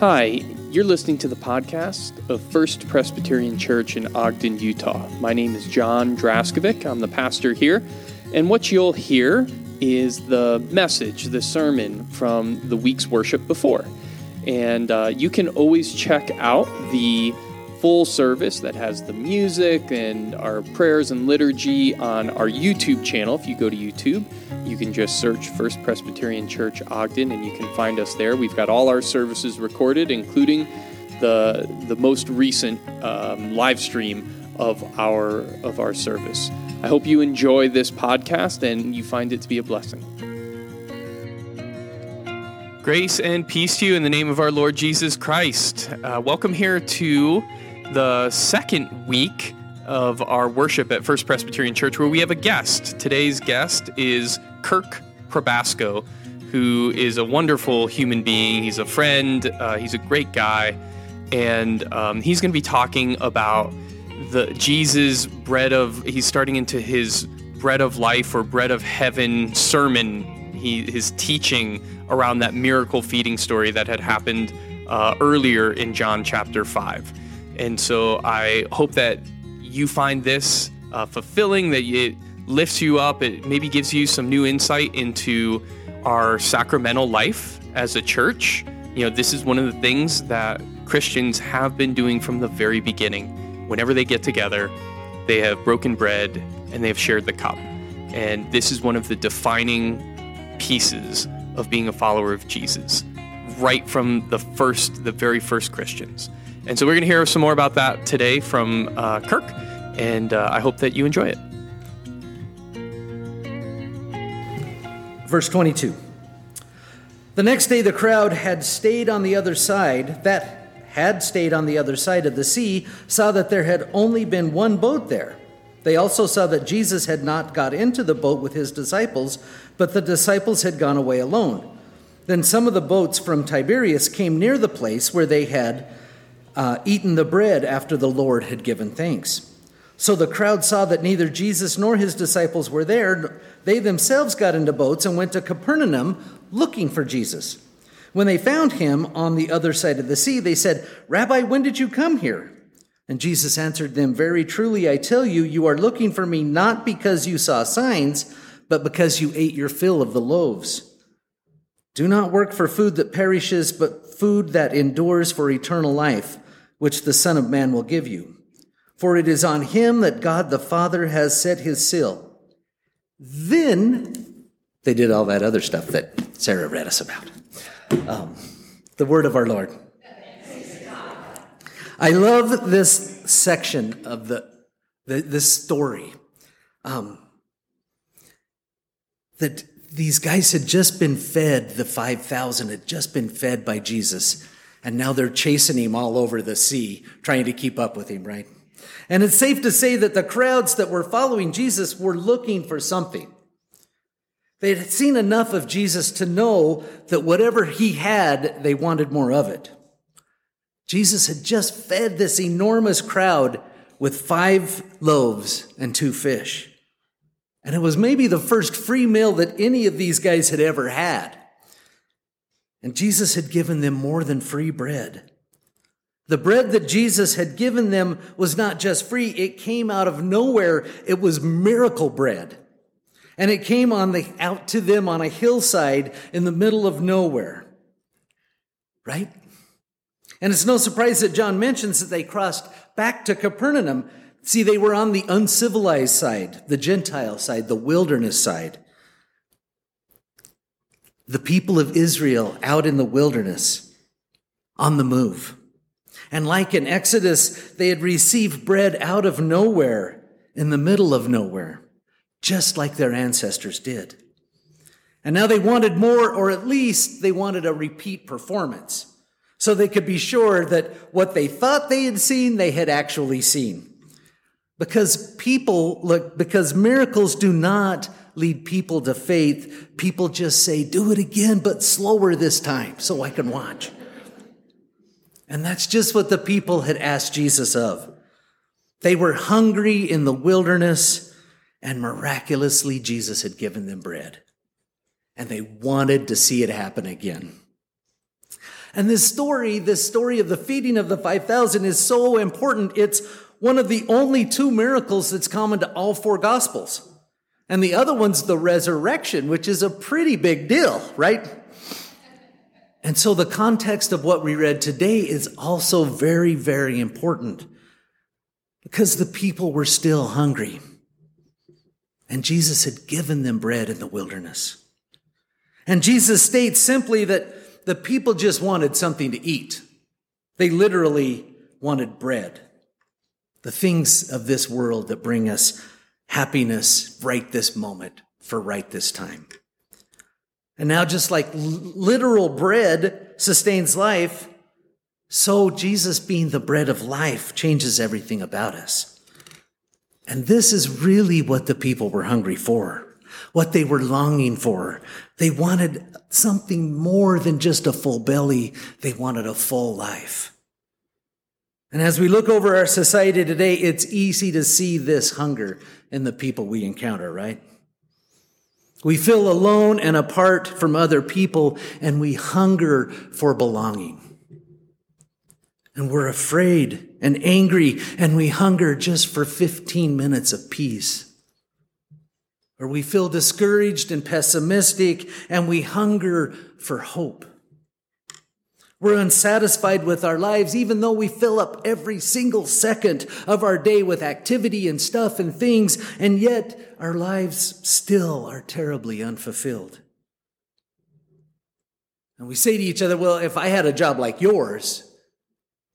Hi, you're listening to the podcast of First Presbyterian Church in Ogden, Utah. My name is John Draskovic. I'm the pastor here. And what you'll hear is the message, the sermon from the week's worship before. And uh, you can always check out the full service that has the music and our prayers and liturgy on our YouTube channel. If you go to YouTube, you can just search First Presbyterian Church Ogden and you can find us there. We've got all our services recorded, including the the most recent um, live stream of our of our service. I hope you enjoy this podcast and you find it to be a blessing. Grace and peace to you in the name of our Lord Jesus Christ. Uh, welcome here to the second week of our worship at First Presbyterian Church, where we have a guest. Today's guest is Kirk Probasco, who is a wonderful human being. He's a friend, uh, he's a great guy, and um, he's going to be talking about the Jesus bread of. He's starting into his bread of life or bread of heaven sermon. He, his teaching around that miracle feeding story that had happened uh, earlier in John chapter 5. And so I hope that you find this uh, fulfilling, that it lifts you up, it maybe gives you some new insight into our sacramental life as a church. You know, this is one of the things that Christians have been doing from the very beginning. Whenever they get together, they have broken bread and they have shared the cup. And this is one of the defining pieces of being a follower of Jesus, right from the first, the very first Christians. And so we're going to hear some more about that today from uh, Kirk, and uh, I hope that you enjoy it. Verse 22. The next day, the crowd had stayed on the other side, that had stayed on the other side of the sea, saw that there had only been one boat there. They also saw that Jesus had not got into the boat with his disciples, but the disciples had gone away alone. Then some of the boats from Tiberias came near the place where they had uh, eaten the bread after the Lord had given thanks. So the crowd saw that neither Jesus nor his disciples were there. They themselves got into boats and went to Capernaum looking for Jesus. When they found him on the other side of the sea, they said, Rabbi, when did you come here? And Jesus answered them, Very truly, I tell you, you are looking for me not because you saw signs, but because you ate your fill of the loaves. Do not work for food that perishes, but food that endures for eternal life which the Son of Man will give you. For it is on him that God the Father has set his seal. Then they did all that other stuff that Sarah read us about. Um, the word of our Lord. I love this section of the, the this story. Um, that these guys had just been fed, the 5,000 had just been fed by Jesus and now they're chasing him all over the sea, trying to keep up with him, right? And it's safe to say that the crowds that were following Jesus were looking for something. They had seen enough of Jesus to know that whatever he had, they wanted more of it. Jesus had just fed this enormous crowd with five loaves and two fish. And it was maybe the first free meal that any of these guys had ever had. And Jesus had given them more than free bread. The bread that Jesus had given them was not just free, it came out of nowhere. It was miracle bread. And it came on the, out to them on a hillside in the middle of nowhere. Right? And it's no surprise that John mentions that they crossed back to Capernaum. See, they were on the uncivilized side, the Gentile side, the wilderness side the people of Israel out in the wilderness on the move. And like in Exodus, they had received bread out of nowhere in the middle of nowhere, just like their ancestors did. And now they wanted more, or at least they wanted a repeat performance. So they could be sure that what they thought they had seen, they had actually seen. Because people, look, because miracles do not lead people to faith, people just say, do it again, but slower this time so I can watch. And that's just what the people had asked Jesus of. They were hungry in the wilderness, and miraculously, Jesus had given them bread. And they wanted to see it happen again. And this story, this story of the feeding of the 5,000 is so important. It's one of the only two miracles that's common to all four gospels. And the other one's the resurrection, which is a pretty big deal, right? And so the context of what we read today is also very, very important because the people were still hungry. And Jesus had given them bread in the wilderness. And Jesus states simply that the people just wanted something to eat. They literally wanted bread. The things of this world that bring us happiness right this moment for right this time. And now, just like literal bread sustains life, so Jesus, being the bread of life, changes everything about us. And this is really what the people were hungry for, what they were longing for. They wanted something more than just a full belly, they wanted a full life. And as we look over our society today, it's easy to see this hunger in the people we encounter, right? We feel alone and apart from other people, and we hunger for belonging. And we're afraid and angry, and we hunger just for 15 minutes of peace. Or we feel discouraged and pessimistic, and we hunger for hope. We're unsatisfied with our lives, even though we fill up every single second of our day with activity and stuff and things, and yet our lives still are terribly unfulfilled. And we say to each other, well, if I had a job like yours,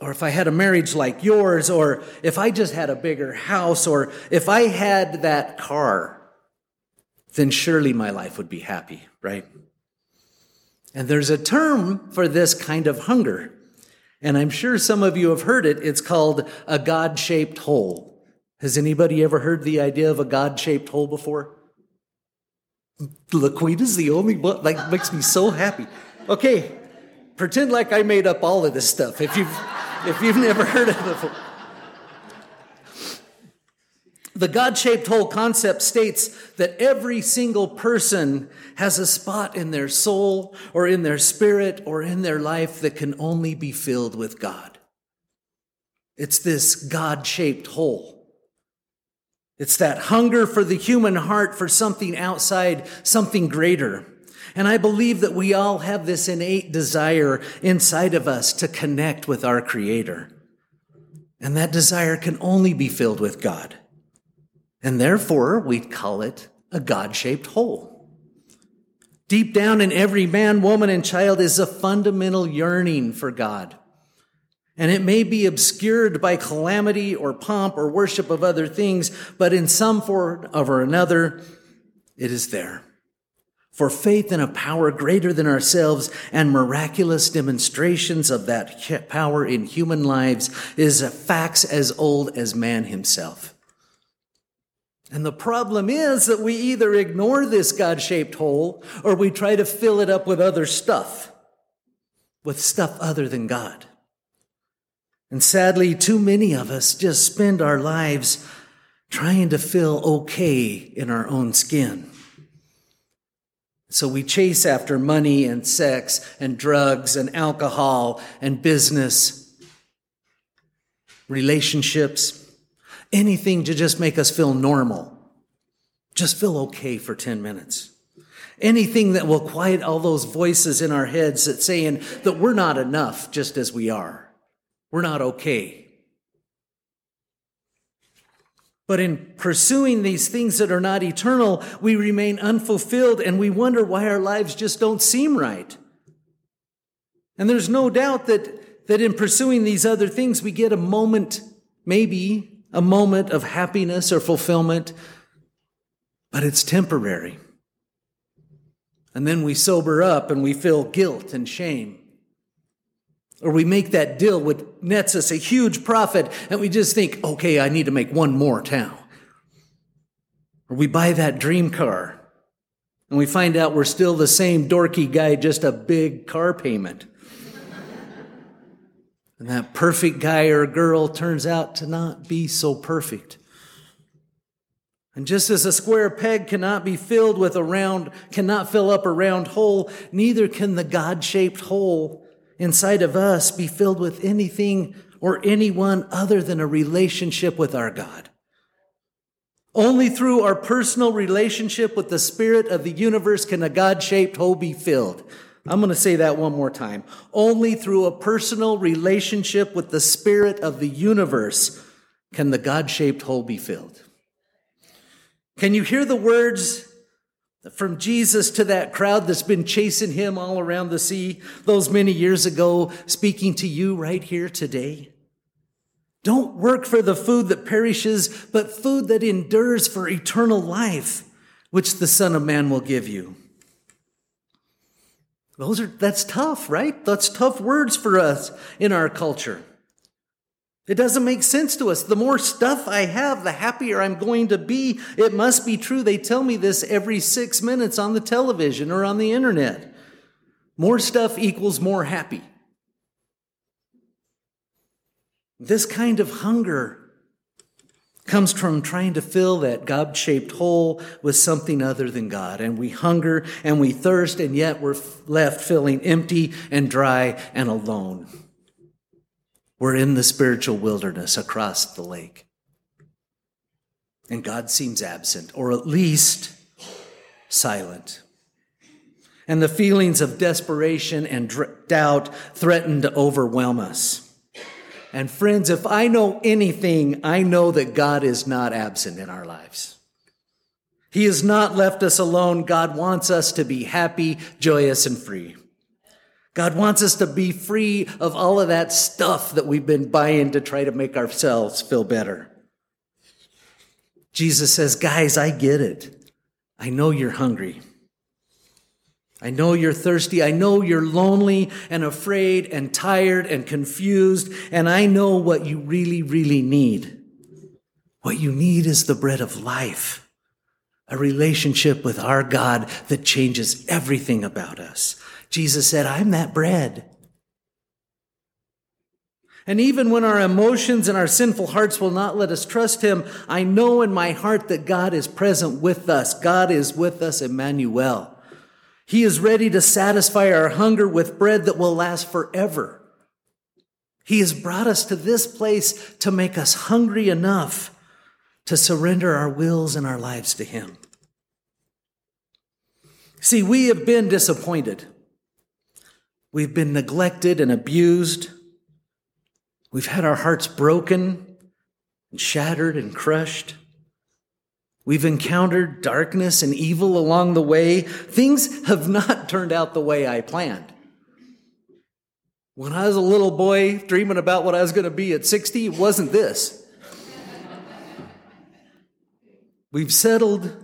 or if I had a marriage like yours, or if I just had a bigger house, or if I had that car, then surely my life would be happy, right? And there's a term for this kind of hunger. And I'm sure some of you have heard it. It's called a God shaped hole. Has anybody ever heard the idea of a God shaped hole before? is the only one, like, makes me so happy. Okay, pretend like I made up all of this stuff if you've, if you've never heard of it before. The God shaped hole concept states that every single person has a spot in their soul or in their spirit or in their life that can only be filled with God. It's this God shaped hole. It's that hunger for the human heart for something outside, something greater. And I believe that we all have this innate desire inside of us to connect with our Creator. And that desire can only be filled with God. And therefore, we call it a God shaped hole. Deep down in every man, woman, and child is a fundamental yearning for God. And it may be obscured by calamity or pomp or worship of other things, but in some form or another, it is there. For faith in a power greater than ourselves and miraculous demonstrations of that power in human lives is a facts as old as man himself. And the problem is that we either ignore this God shaped hole or we try to fill it up with other stuff, with stuff other than God. And sadly, too many of us just spend our lives trying to feel okay in our own skin. So we chase after money and sex and drugs and alcohol and business, relationships anything to just make us feel normal, just feel okay for 10 minutes. Anything that will quiet all those voices in our heads that saying that we're not enough just as we are. We're not okay. But in pursuing these things that are not eternal, we remain unfulfilled and we wonder why our lives just don't seem right. And there's no doubt that, that in pursuing these other things, we get a moment, maybe, a moment of happiness or fulfillment, but it's temporary. And then we sober up and we feel guilt and shame. Or we make that deal which nets us a huge profit and we just think, okay, I need to make one more now. Or we buy that dream car and we find out we're still the same dorky guy, just a big car payment. And that perfect guy or girl turns out to not be so perfect. And just as a square peg cannot be filled with a round, cannot fill up a round hole, neither can the God shaped hole inside of us be filled with anything or anyone other than a relationship with our God. Only through our personal relationship with the Spirit of the universe can a God shaped hole be filled. I'm going to say that one more time. Only through a personal relationship with the Spirit of the universe can the God shaped hole be filled. Can you hear the words from Jesus to that crowd that's been chasing him all around the sea those many years ago, speaking to you right here today? Don't work for the food that perishes, but food that endures for eternal life, which the Son of Man will give you. Those are, that's tough, right? That's tough words for us in our culture. It doesn't make sense to us. The more stuff I have, the happier I'm going to be. It must be true. They tell me this every six minutes on the television or on the internet. More stuff equals more happy. This kind of hunger comes from trying to fill that God shaped hole with something other than God. And we hunger and we thirst, and yet we're left feeling empty and dry and alone. We're in the spiritual wilderness across the lake. And God seems absent, or at least silent. And the feelings of desperation and doubt threaten to overwhelm us. And friends, if I know anything, I know that God is not absent in our lives. He has not left us alone. God wants us to be happy, joyous, and free. God wants us to be free of all of that stuff that we've been buying to try to make ourselves feel better. Jesus says, Guys, I get it. I know you're hungry. I know you're thirsty. I know you're lonely and afraid and tired and confused. And I know what you really, really need. What you need is the bread of life, a relationship with our God that changes everything about us. Jesus said, I'm that bread. And even when our emotions and our sinful hearts will not let us trust Him, I know in my heart that God is present with us. God is with us, Emmanuel. He is ready to satisfy our hunger with bread that will last forever. He has brought us to this place to make us hungry enough to surrender our wills and our lives to Him. See, we have been disappointed. We've been neglected and abused. We've had our hearts broken and shattered and crushed. We've encountered darkness and evil along the way. Things have not turned out the way I planned. When I was a little boy dreaming about what I was going to be at 60, it wasn't this. We've settled,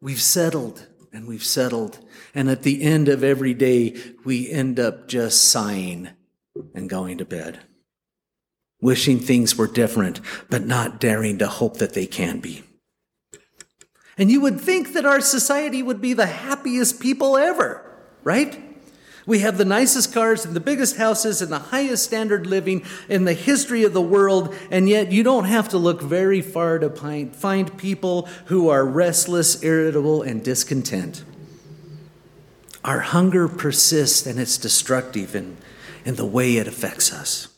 we've settled, and we've settled. And at the end of every day, we end up just sighing and going to bed, wishing things were different, but not daring to hope that they can be. And you would think that our society would be the happiest people ever, right? We have the nicest cars and the biggest houses and the highest standard living in the history of the world, and yet you don't have to look very far to find people who are restless, irritable, and discontent. Our hunger persists and it's destructive in, in the way it affects us.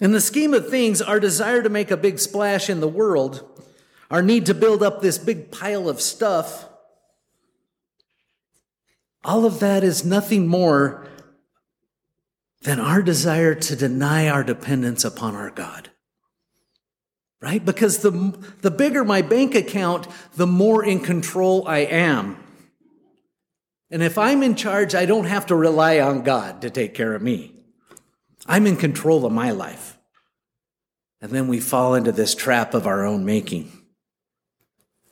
In the scheme of things, our desire to make a big splash in the world our need to build up this big pile of stuff, all of that is nothing more than our desire to deny our dependence upon our God. Right? Because the, the bigger my bank account, the more in control I am. And if I'm in charge, I don't have to rely on God to take care of me. I'm in control of my life. And then we fall into this trap of our own making.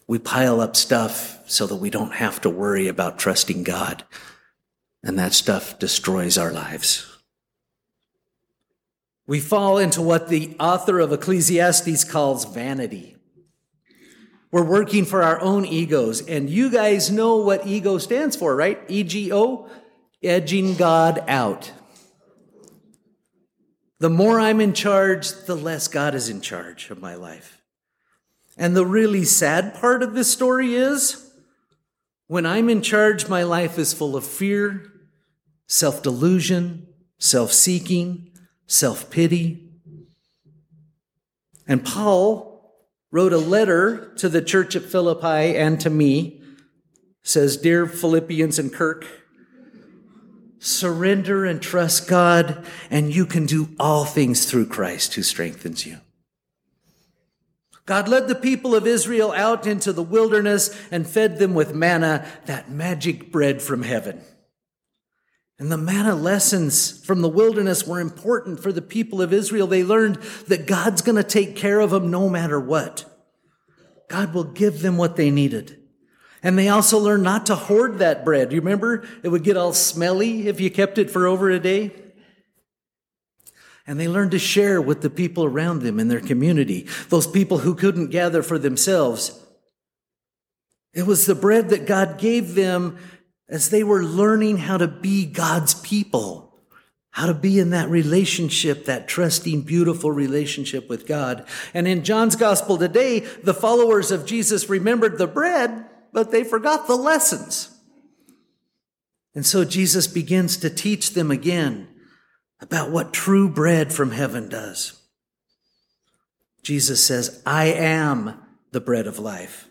We pile up stuff so that we don't have to worry about trusting God. And that stuff destroys our lives. We fall into what the author of Ecclesiastes calls vanity. We're working for our own egos. And you guys know what ego stands for, right? EGO, edging God out. The more I'm in charge, the less God is in charge of my life. And the really sad part of this story is When I'm in charge, my life is full of fear, self delusion, self seeking, self pity. And Paul wrote a letter to the church at Philippi and to me, says, Dear Philippians and Kirk, surrender and trust God, and you can do all things through Christ who strengthens you. God led the people of Israel out into the wilderness and fed them with manna, that magic bread from heaven. And the manna lessons from the wilderness were important for the people of Israel. They learned that God's going to take care of them no matter what. God will give them what they needed. And they also learned not to hoard that bread. You remember? It would get all smelly if you kept it for over a day. And they learned to share with the people around them in their community, those people who couldn't gather for themselves. It was the bread that God gave them as they were learning how to be God's people, how to be in that relationship, that trusting, beautiful relationship with God. And in John's gospel today, the followers of Jesus remembered the bread, but they forgot the lessons. And so Jesus begins to teach them again about what true bread from heaven does. Jesus says, I am the bread of life.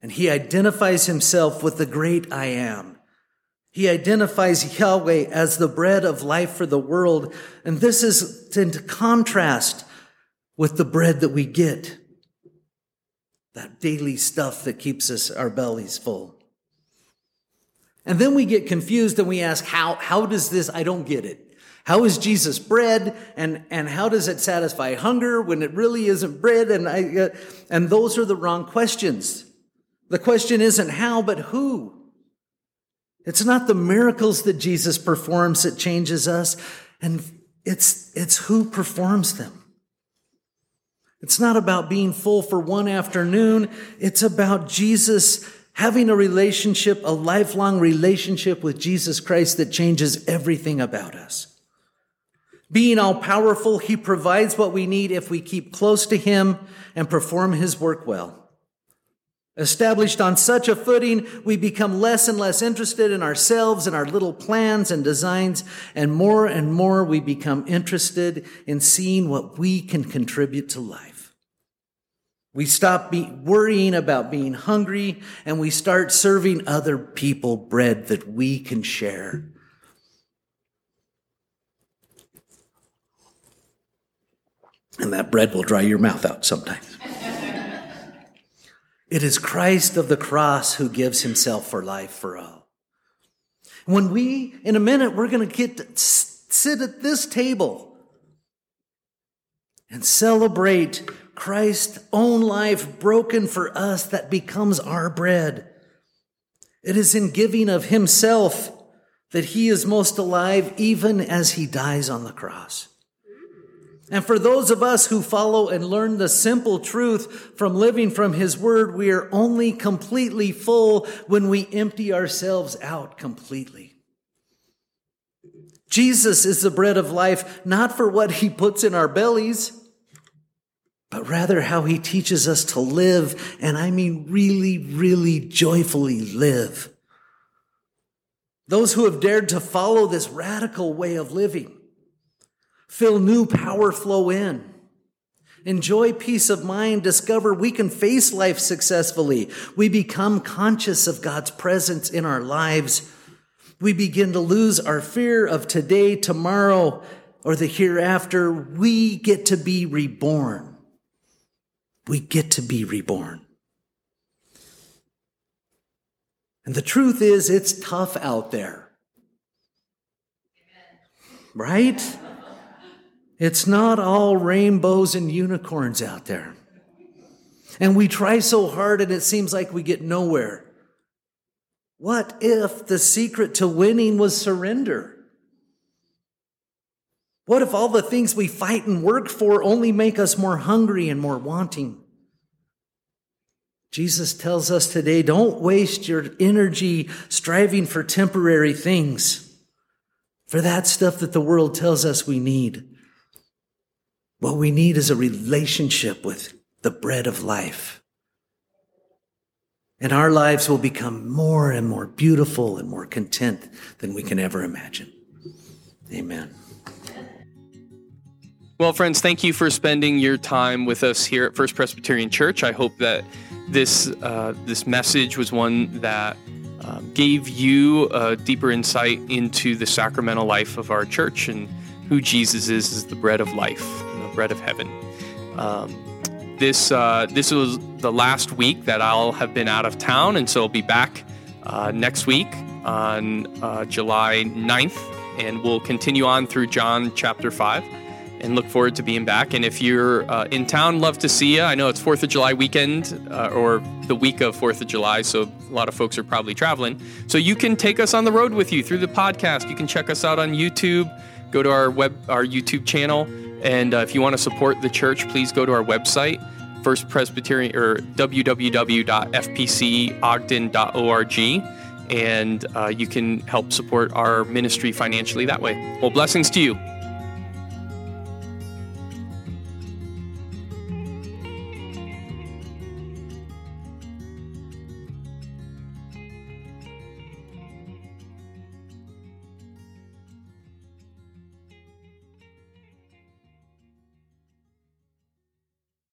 And he identifies himself with the great I am. He identifies Yahweh as the bread of life for the world. And this is in contrast with the bread that we get. That daily stuff that keeps us, our bellies full. And then we get confused and we ask, how, how does this, I don't get it. How is Jesus bread and, and how does it satisfy hunger when it really isn't bread? And I, uh, and those are the wrong questions. The question isn't how, but who. It's not the miracles that Jesus performs that changes us, and it's, it's who performs them. It's not about being full for one afternoon. It's about Jesus having a relationship, a lifelong relationship with Jesus Christ that changes everything about us. Being all powerful, he provides what we need if we keep close to him and perform his work well. Established on such a footing, we become less and less interested in ourselves and our little plans and designs, and more and more we become interested in seeing what we can contribute to life. We stop be- worrying about being hungry and we start serving other people bread that we can share. And that bread will dry your mouth out sometimes. it is Christ of the cross who gives himself for life for all. When we, in a minute, we're going to get to sit at this table and celebrate Christ's own life broken for us that becomes our bread. It is in giving of himself that he is most alive even as he dies on the cross. And for those of us who follow and learn the simple truth from living from His Word, we are only completely full when we empty ourselves out completely. Jesus is the bread of life, not for what He puts in our bellies, but rather how He teaches us to live, and I mean really, really joyfully live. Those who have dared to follow this radical way of living Feel new power flow in. Enjoy peace of mind. Discover we can face life successfully. We become conscious of God's presence in our lives. We begin to lose our fear of today, tomorrow, or the hereafter. We get to be reborn. We get to be reborn. And the truth is, it's tough out there. Right? It's not all rainbows and unicorns out there. And we try so hard and it seems like we get nowhere. What if the secret to winning was surrender? What if all the things we fight and work for only make us more hungry and more wanting? Jesus tells us today don't waste your energy striving for temporary things, for that stuff that the world tells us we need. What we need is a relationship with the bread of life. And our lives will become more and more beautiful and more content than we can ever imagine. Amen. Well, friends, thank you for spending your time with us here at First Presbyterian Church. I hope that this uh, this message was one that um, gave you a deeper insight into the sacramental life of our church and who Jesus is as the bread of life, bread of heaven. Um, this uh, this was the last week that I'll have been out of town, and so I'll be back uh, next week on uh, July 9th, and we'll continue on through John chapter 5 and look forward to being back. And if you're uh, in town, love to see you. I know it's Fourth of July weekend uh, or the week of Fourth of July, so a lot of folks are probably traveling. So you can take us on the road with you through the podcast. You can check us out on YouTube. Go to our web, our YouTube channel, and uh, if you want to support the church, please go to our website. First Presbyterian or www.fpcogden.org and uh, you can help support our ministry financially that way. Well, blessings to you.